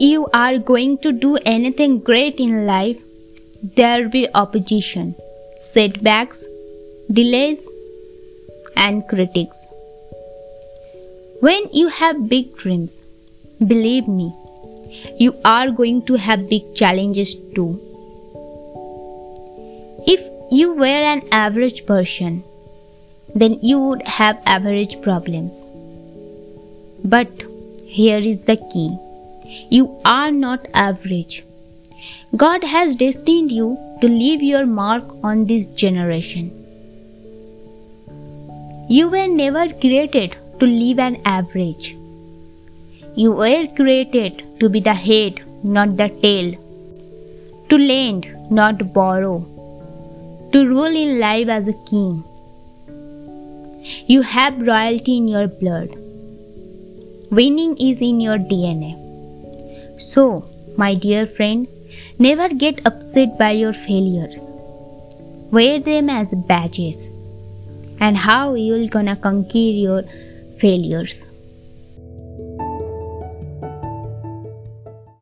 you are going to do anything great in life, there will be opposition, setbacks, delays, and critics. When you have big dreams, believe me, you are going to have big challenges too. If you were an average person, then you would have average problems. But here is the key you are not average. God has destined you to leave your mark on this generation. You were never created to live an average. You were created to be the head, not the tail. To lend, not borrow. To rule in life as a king. You have royalty in your blood. Winning is in your DNA. So, my dear friend, never get upset by your failures. Wear them as badges. And how you'll gonna conquer your failures.